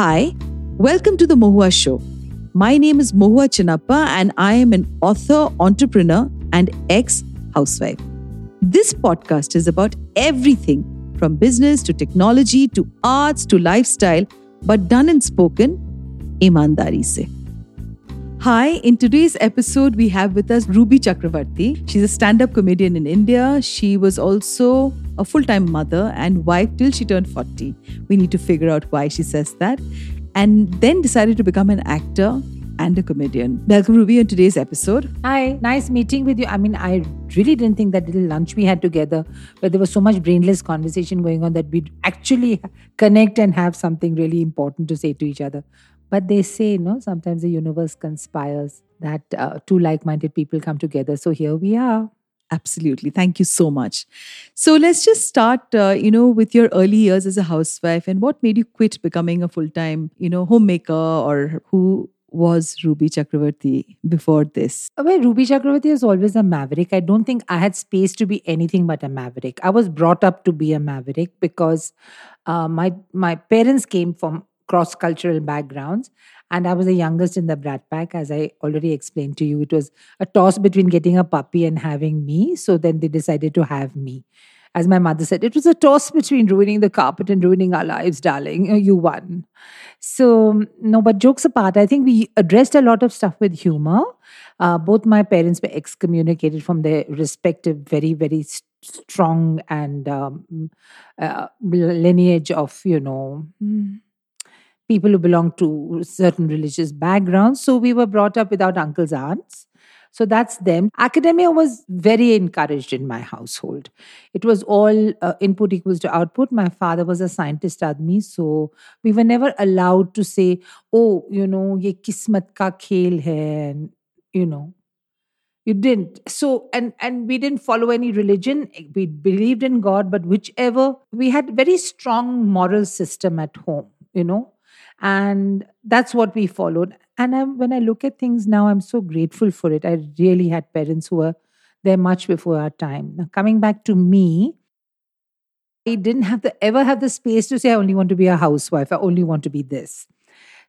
Hi, welcome to the Mohua Show. My name is Mohua Chinappa, and I am an author, entrepreneur, and ex housewife. This podcast is about everything from business to technology to arts to lifestyle, but done and spoken imandari se. Hi, in today's episode, we have with us Rubi Chakravarti. She's a stand up comedian in India. She was also a full time mother and wife till she turned 40. We need to figure out why she says that. And then decided to become an actor and a comedian. Welcome, Rubi, on today's episode. Hi, nice meeting with you. I mean, I really didn't think that little lunch we had together, where there was so much brainless conversation going on, that we'd actually connect and have something really important to say to each other. But they say, no, sometimes the universe conspires that uh, two like minded people come together. So here we are. Absolutely. Thank you so much. So let's just start, uh, you know, with your early years as a housewife and what made you quit becoming a full time, you know, homemaker or who was Rubi Chakravarti before this? Well, Rubi Chakravarti was always a maverick. I don't think I had space to be anything but a maverick. I was brought up to be a maverick because uh, my my parents came from cross cultural backgrounds. And I was the youngest in the brat pack, as I already explained to you. It was a toss between getting a puppy and having me. So then they decided to have me. As my mother said, it was a toss between ruining the carpet and ruining our lives, darling. You won. So, no, but jokes apart, I think we addressed a lot of stuff with humor. Uh, both my parents were excommunicated from their respective, very, very strong and um, uh, lineage of, you know, people who belong to certain religious backgrounds. So we were brought up without uncles, aunts. So that's them. Academia was very encouraged in my household. It was all uh, input equals to output. My father was a scientist admi, so we were never allowed to say, "Oh, you know, ye kismat ka khel hai," and you know, you didn't. So and and we didn't follow any religion. We believed in God, but whichever we had very strong moral system at home. You know, and that's what we followed. And I, when I look at things now, I'm so grateful for it. I really had parents who were there much before our time. Now, coming back to me, I didn't have to ever have the space to say I only want to be a housewife. I only want to be this.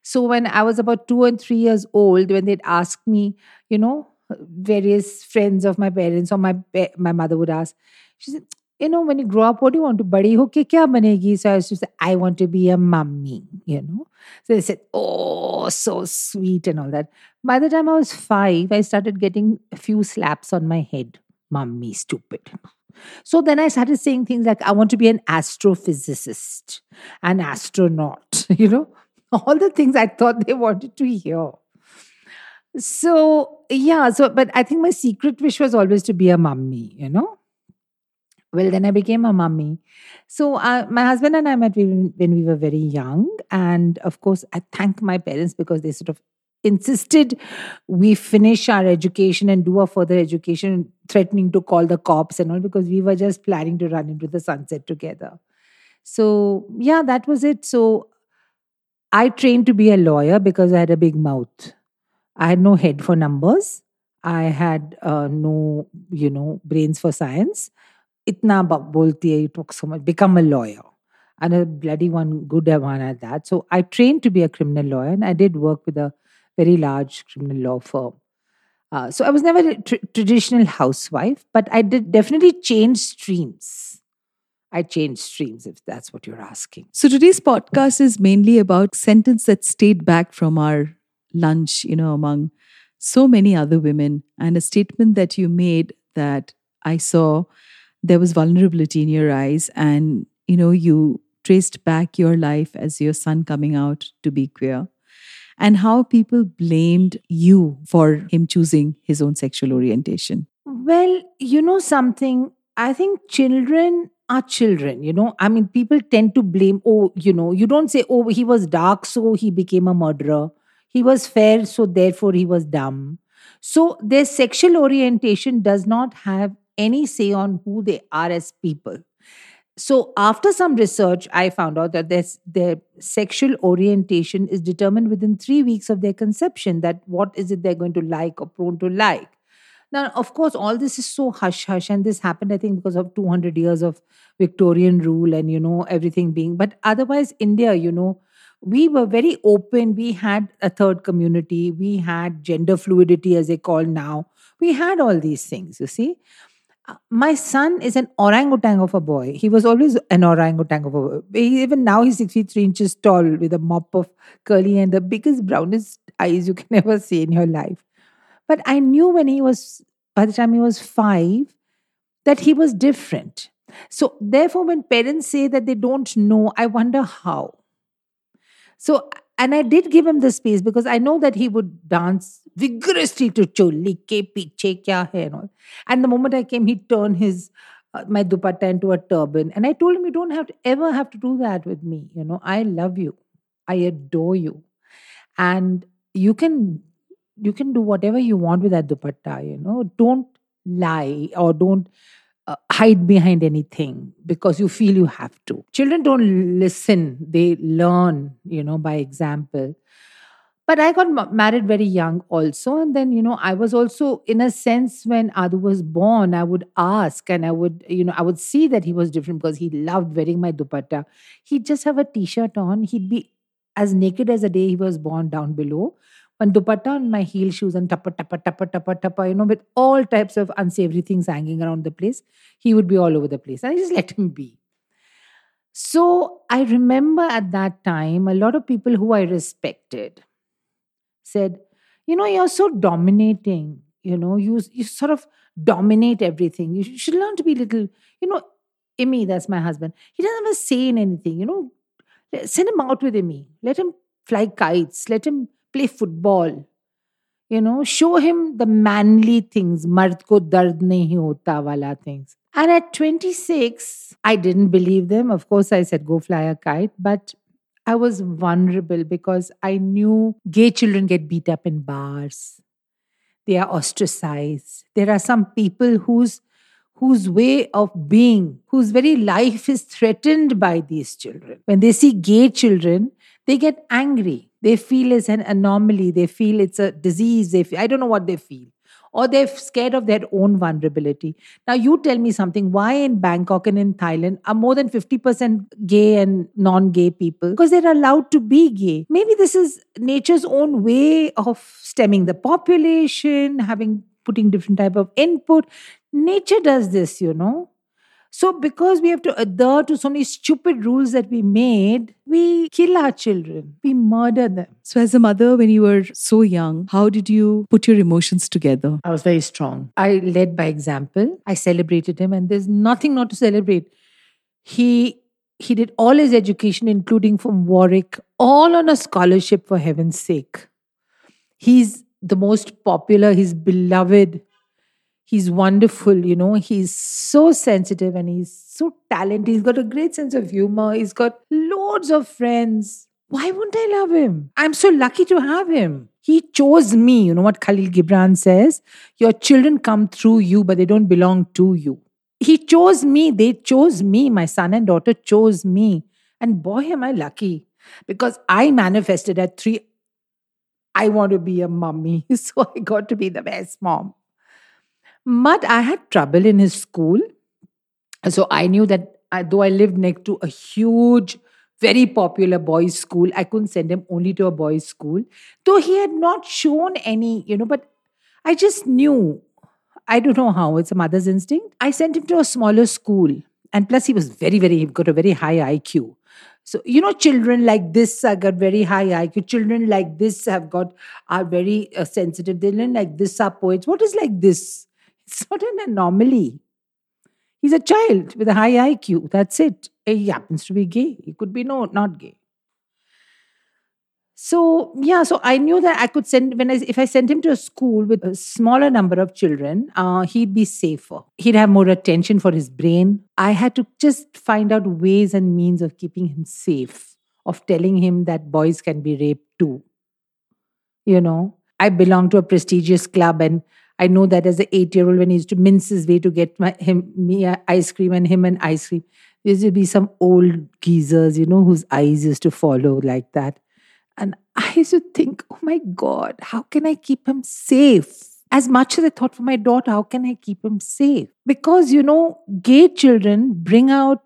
So when I was about two and three years old, when they'd ask me, you know, various friends of my parents or my my mother would ask, she said, you know, when you grow up, what do you want to ho ke kya banegi? So I used to say, I want to be a mummy, you know. So they said, oh, so sweet and all that. By the time I was five, I started getting a few slaps on my head. Mummy, stupid. So then I started saying things like, I want to be an astrophysicist, an astronaut, you know, all the things I thought they wanted to hear. So, yeah, so, but I think my secret wish was always to be a mummy, you know. Well, then I became a mummy. So uh, my husband and I met when we were very young, and of course, I thank my parents because they sort of insisted we finish our education and do a further education, threatening to call the cops and all because we were just planning to run into the sunset together. So yeah, that was it. So I trained to be a lawyer because I had a big mouth. I had no head for numbers. I had uh, no, you know, brains for science itna bolti hai, you talk so much, become a lawyer. And a bloody one, good one at that. So I trained to be a criminal lawyer and I did work with a very large criminal law firm. Uh, so I was never a tr- traditional housewife, but I did definitely change streams. I changed streams, if that's what you're asking. So today's podcast is mainly about sentence that stayed back from our lunch, you know, among so many other women, and a statement that you made that I saw there was vulnerability in your eyes and you know you traced back your life as your son coming out to be queer. And how people blamed you for him choosing his own sexual orientation. Well you know something? I think children are children you know? I mean people tend to blame oh you know you don't say oh he was dark so he became a murderer. He was fair so therefore he was dumb. So their sexual orientation does not have any say on who they are as people. So, after some research, I found out that their sexual orientation is determined within three weeks of their conception. That what is it they're going to like or prone to like. Now, of course, all this is so hush hush, and this happened, I think, because of 200 years of Victorian rule and, you know, everything being. But otherwise, India, you know, we were very open. We had a third community. We had gender fluidity, as they call now. We had all these things, you see. Uh, my son is an orangutan of a boy. He was always an orangutan of a boy. Even now, he's six feet three inches tall with a mop of curly and the biggest, brownest eyes you can ever see in your life. But I knew when he was, by the time he was five, that he was different. So, therefore, when parents say that they don't know, I wonder how. So, and I did give him the space because I know that he would dance vigorously to choli ke piche kya hai and all. And the moment I came, he turned his uh, my dupatta into a turban, and I told him, "You don't have to ever have to do that with me. You know, I love you, I adore you, and you can you can do whatever you want with that dupatta. You know, don't lie or don't uh, hide behind anything because you feel you have to. Children don't listen, they learn, you know, by example. But I got married very young also. And then, you know, I was also, in a sense, when Adu was born, I would ask and I would, you know, I would see that he was different because he loved wearing my dupatta. He'd just have a t shirt on. He'd be as naked as the day he was born down below and dupatta on my heel shoes and tappa, tappa, tappa, tappa, tappa, you know, with all types of unsavory things hanging around the place. He would be all over the place. And I just let him be. So I remember at that time, a lot of people who I respected said, you know, you're so dominating, you know, you, you sort of dominate everything. You should learn to be little, you know, Imi, that's my husband. He doesn't have a say in anything, you know. Send him out with Imi. Let him fly kites. Let him play football. You know, show him the manly things, mard ko dard nahi hota wala things. And at 26, I didn't believe them. Of course, I said, go fly a kite. But I was vulnerable because I knew gay children get beat up in bars. They are ostracized. There are some people whose whose way of being, whose very life is threatened by these children. When they see gay children, they get angry. They feel it's an anomaly. They feel it's a disease. They feel, I don't know what they feel. Or they're scared of their own vulnerability. Now, you tell me something. Why in Bangkok and in Thailand are more than 50% gay and non gay people? Because they're allowed to be gay. Maybe this is nature's own way of stemming the population, having putting different type of input nature does this you know so, because we have to adhere to so many stupid rules that we made, we kill our children, we murder them. So, as a mother, when you were so young, how did you put your emotions together? I was very strong. I led by example. I celebrated him, and there's nothing not to celebrate. He he did all his education, including from Warwick, all on a scholarship for heaven's sake. He's the most popular, he's beloved he's wonderful you know. He's so sensitive and he's so talented. He's got a great sense of humor. He's got loads of friends. Why wouldn't i love him? I'm so lucky to have him. He chose me. You know what khalil gibran says? Your children come through you but they don't belong to you. He chose me. They chose me. My son and daughter chose me. And boy am i lucky. Because i manifested at 3 I want to be a mummy. So I got to be the best mom. But I had trouble in his school. So I knew that I, though I lived next to a huge, very popular boys' school, I couldn't send him only to a boys' school. Though he had not shown any, you know, but I just knew. I don't know how, it's a mother's instinct. I sent him to a smaller school. And plus, he was very, very, he got a very high IQ. So, you know, children like this have got very high IQ. Children like this have got, are very uh, sensitive. They learn like this are poets. What is like this? It's not an anomaly. He's a child with a high IQ. That's it. He happens to be gay. He could be no, not gay. So yeah, so I knew that I could send when I if I sent him to a school with a smaller number of children, uh, he'd be safer. He'd have more attention for his brain. I had to just find out ways and means of keeping him safe, of telling him that boys can be raped too. You know, I belong to a prestigious club, and I know that as an eight year old, when he used to mince his way to get my, him me uh, ice cream and him an ice cream, there used to be some old geezers, you know, whose eyes used to follow like that. And I used to think, oh my God, how can I keep him safe? As much as I thought for my daughter, how can I keep him safe? Because, you know, gay children bring out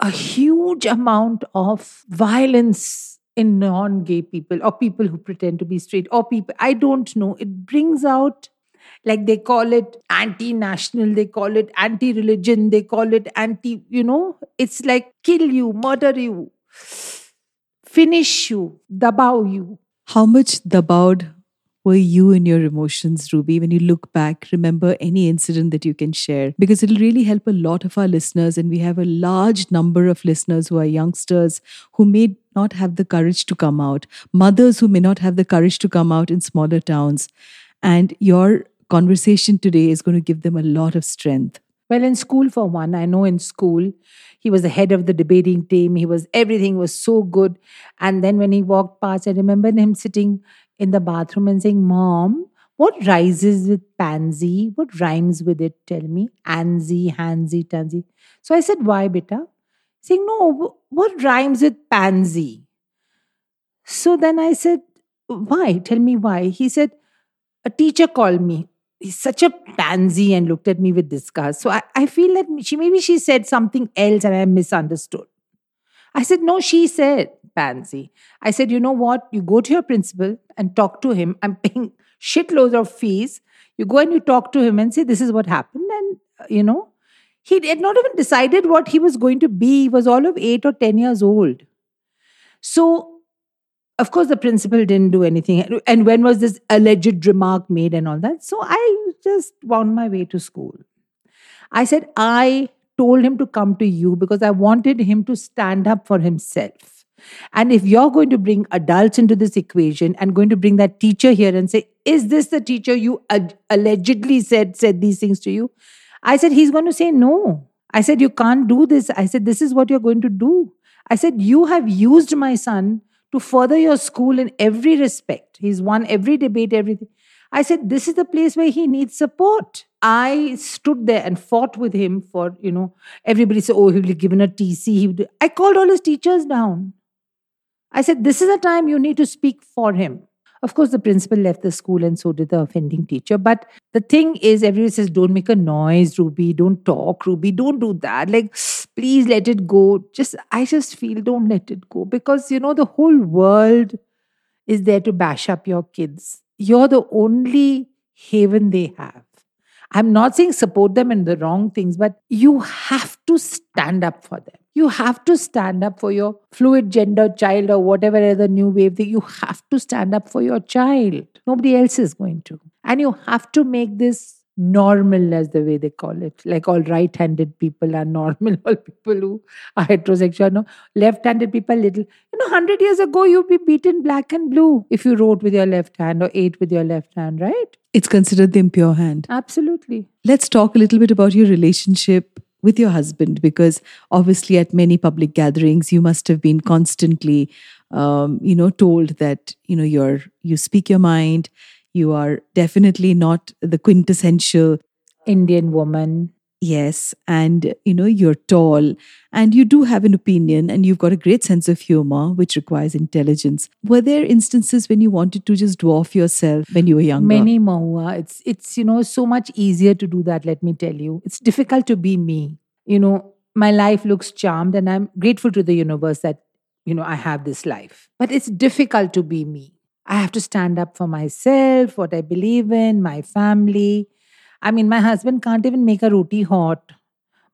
a huge amount of violence in non gay people or people who pretend to be straight or people, I don't know. It brings out, like they call it anti national, they call it anti religion, they call it anti, you know, it's like kill you, murder you, finish you, dabao you. How much dabaud were you in your emotions, Rubi, when you look back? Remember any incident that you can share? Because it'll really help a lot of our listeners. And we have a large number of listeners who are youngsters who may not have the courage to come out, mothers who may not have the courage to come out in smaller towns. And your conversation today is going to give them a lot of strength. Well, in school, for one, I know in school, he was the head of the debating team. He was, everything was so good. And then when he walked past, I remember him sitting in the bathroom and saying, Mom, what rises with pansy? What rhymes with it? Tell me. Anzi, Hansi, Tansy. So I said, Why, beta? Saying, No, what rhymes with pansy? So then I said, Why? Tell me why. He said, A teacher called me. He's such a pansy and looked at me with disgust. So I, I feel that she maybe she said something else and I misunderstood. I said, No, she said pansy. I said, You know what? You go to your principal and talk to him. I'm paying shitloads of fees. You go and you talk to him and say, This is what happened. And, uh, you know, he had not even decided what he was going to be. He was all of eight or 10 years old. So, of course, the principal didn't do anything. And when was this alleged remark made and all that? So I just wound my way to school. I said, I told him to come to you because I wanted him to stand up for himself. And if you're going to bring adults into this equation and going to bring that teacher here and say, Is this the teacher you allegedly said said these things to you? I said, He's going to say no. I said, You can't do this. I said, This is what you're going to do. I said, You have used my son to further your school in every respect. He's won every debate, everything. I said, This is the place where he needs support. I stood there and fought with him for, you know, everybody said, Oh, he'll be given a TC. He. I called all his teachers down. I said, This is a time you need to speak for him. Of course, the principal left the school and so did the offending teacher. But the thing is, everybody says, Don't make a noise, Rubi. Don't talk, Rubi. Don't do that. Like, please let it go. Just, I just feel, don't let it go. Because, you know, the whole world is there to bash up your kids. You're the only haven they have. I'm not saying support them in the wrong things, but you have to stand up for them. You have to stand up for your fluid gender child or whatever other new wave thing. You have to stand up for your child. Nobody else is going to. And you have to make this normal as the way they call it like all right-handed people are normal all people who are heterosexual no left-handed people little you know 100 years ago you'd be beaten black and blue if you wrote with your left hand or ate with your left hand right it's considered the impure hand absolutely let's talk a little bit about your relationship with your husband because obviously at many public gatherings you must have been constantly um, you know told that you know you're you speak your mind you are definitely not the quintessential Indian woman. Yes. And, you know, you're tall and you do have an opinion and you've got a great sense of humor, which requires intelligence. Were there instances when you wanted to just dwarf yourself when you were younger? Many, Mohua. It's, it's, you know, so much easier to do that, let me tell you. It's difficult to be me. You know, my life looks charmed and I'm grateful to the universe that, you know, I have this life. But it's difficult to be me. I have to stand up for myself, what I believe in, my family. I mean, my husband can't even make a roti hot,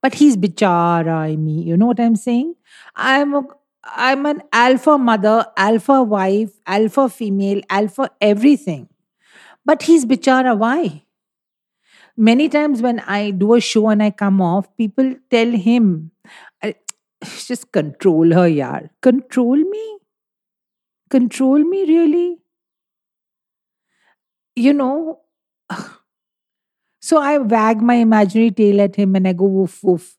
but he's bichara, mean, you know what I'm saying? I'm a, I'm an alpha mother, alpha wife, alpha female, alpha everything. But he's bichara, why? Many times when I do a show and I come off, people tell him, just control her, yaar. Control me? Control me, really? you know, so I wag my imaginary tail at him and I go woof woof.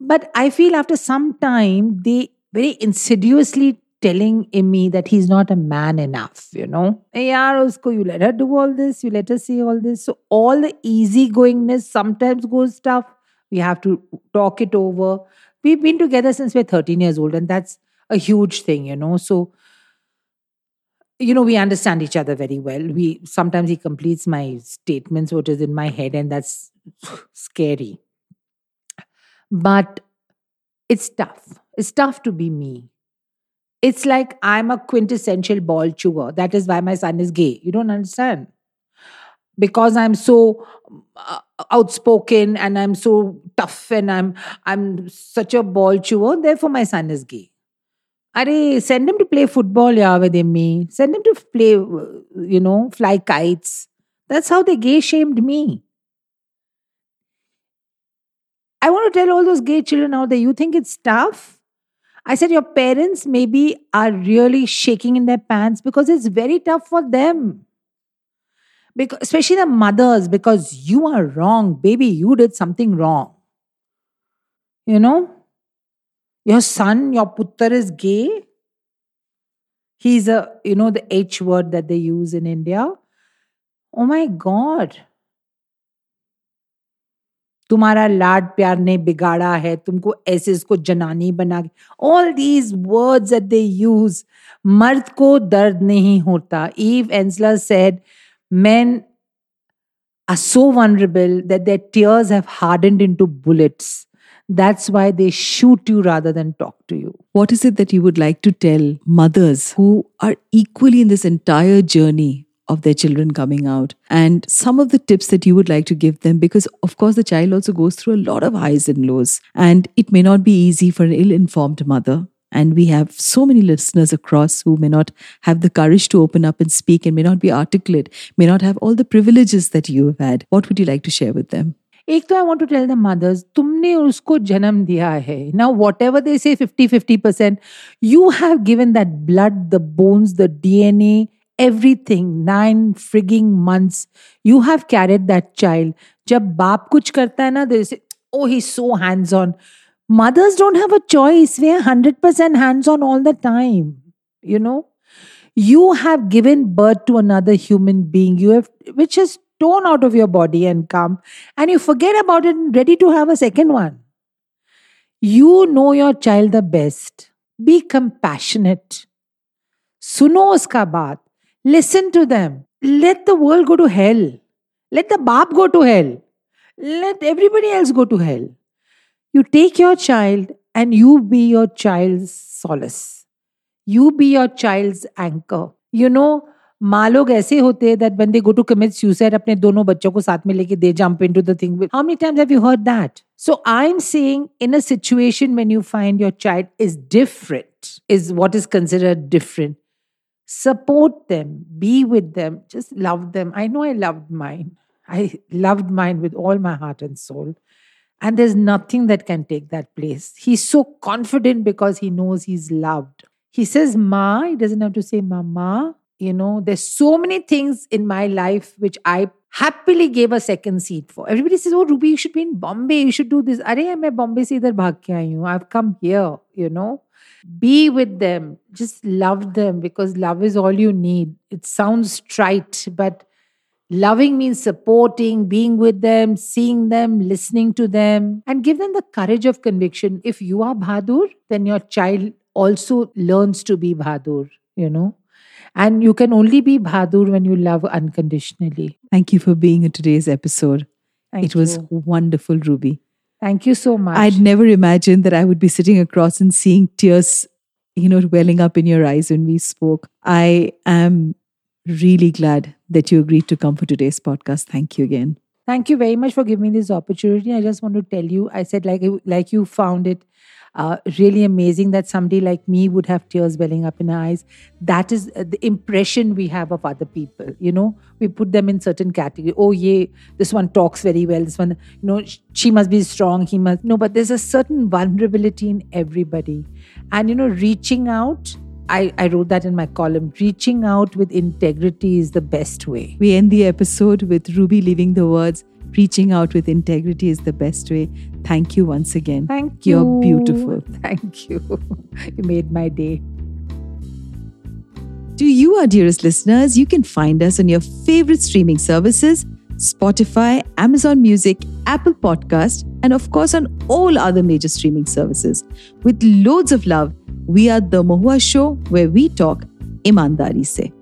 But I feel after some time, they very insidiously telling me that he's not a man enough, you know. Yeah, you let her do all this, you let her see all this. So all the easygoingness sometimes goes tough. We have to talk it over. We've been together since we're 13 years old, and that's a huge thing, you know. So you know we understand each other very well we sometimes he completes my statements what is in my head and that's scary but it's tough it's tough to be me It's like I'm a quintessential ball chewer. That is why my son is gay. You don't understand. Because I'm so uh, outspoken and I'm so tough and I'm I'm such a ball chewer, therefore my son is gay. Are send him to play football, yeah, with me. Send him to play, you know, fly kites. That's how they gay shamed me. I want to tell all those gay children out there, you think it's tough? I said, your parents maybe are really shaking in their pants because it's very tough for them. Because, especially the mothers, because you are wrong. Baby, you did something wrong. You know? Your son, your putter is gay. He's a, you know, the H word that they use in India. Oh my God. तुम्हारा लाड प्यार ने बिगाड़ा है तुमको ऐसे इसको जनानी बना all these words that they use मर्द को दर्द नहीं होता Eve Ensler said men are so vulnerable that their tears have hardened into bullets. That's why they shoot you rather than talk to you. What is it that you would like to tell mothers who are equally in this entire journey of their children coming out? And some of the tips that you would like to give them because of course the child also goes through a lot of highs and lows and it may not be easy for an ill-informed mother. And we have so many listeners across who may not have the courage to open up and speak and may not be articulate may not have all the privileges that you have had. What would you like to share with them एक तो I want to tell the mothers तुमने उसको जन्म दिया है। ना whatever they say fifty fifty percent you have given that blood the bones the D N A everything nine frigging months you have carried that child जब बाप कुछ करता है ना they say oh he so hands on mothers don't have a choice way hundred percent hands on all the time you know you have given birth to another human being, you have, which is Torn out of your body and come, and you forget about it and ready to have a second one. You know your child the best. Be compassionate. Suno uska baat. Listen to them. Let the world go to hell. Let the baap go to hell. Let everybody else go to hell. You take your child and you be your child's solace. You be your child's anchor. You know, माँ लोग ऐसे होते हैं that when they go to commit suicide अपने दोनों बच्चों को साथ में लेके they jump into the thing how many times have you heard that so I am saying in a situation when you find your child is different is what is considered different support them, be with them, just love them. I know I loved mine. I loved mine with all my heart and soul. And there's nothing that can take that place. He's so confident because he knows he's loved. He says, Ma, he doesn't have to say Mama. You know, there's so many things in my life which I happily gave a second seat for. Everybody says, Oh, Rubi, you should be in Bombay. You should do this. Are I'm Bombay se idhar bhag ke I've come here, you know. Be with them. Just love them because love is all you need. It sounds trite, but loving means supporting, being with them, seeing them, listening to them, and give them the courage of conviction. If you are Bahadur, then your child also learns to be Bahadur, you know. And you can only be Bahadur when you love unconditionally. Thank you for being in today's episode. Thank it you. was wonderful, Rubi. Thank you so much. I'd never imagined that I would be sitting across and seeing tears, you know, welling up in your eyes when we spoke. I am really glad that you agreed to come for today's podcast. Thank you again. Thank you very much for giving me this opportunity. I just want to tell you, I said like like you found it uh, really amazing that somebody like me would have tears welling up in her eyes. That is uh, the impression we have of other people. You know, we put them in certain category. Oh, yeah, this one talks very well. This one, you know, she must be strong. He must. No, but there's a certain vulnerability in everybody. And, you know, reaching out I, I, wrote that in my column. Reaching out with integrity is the best way. We end the episode with Rubi leaving the words reaching out with integrity is the best way. Thank you once again. Thank you. You're beautiful. Thank you. You made my day. To you, our dearest listeners, you can find us on your favorite streaming services Spotify, Amazon Music, Apple Podcast, and of course on all other major streaming services. With loads of love, we are The Mohua Show, where we talk imandari se.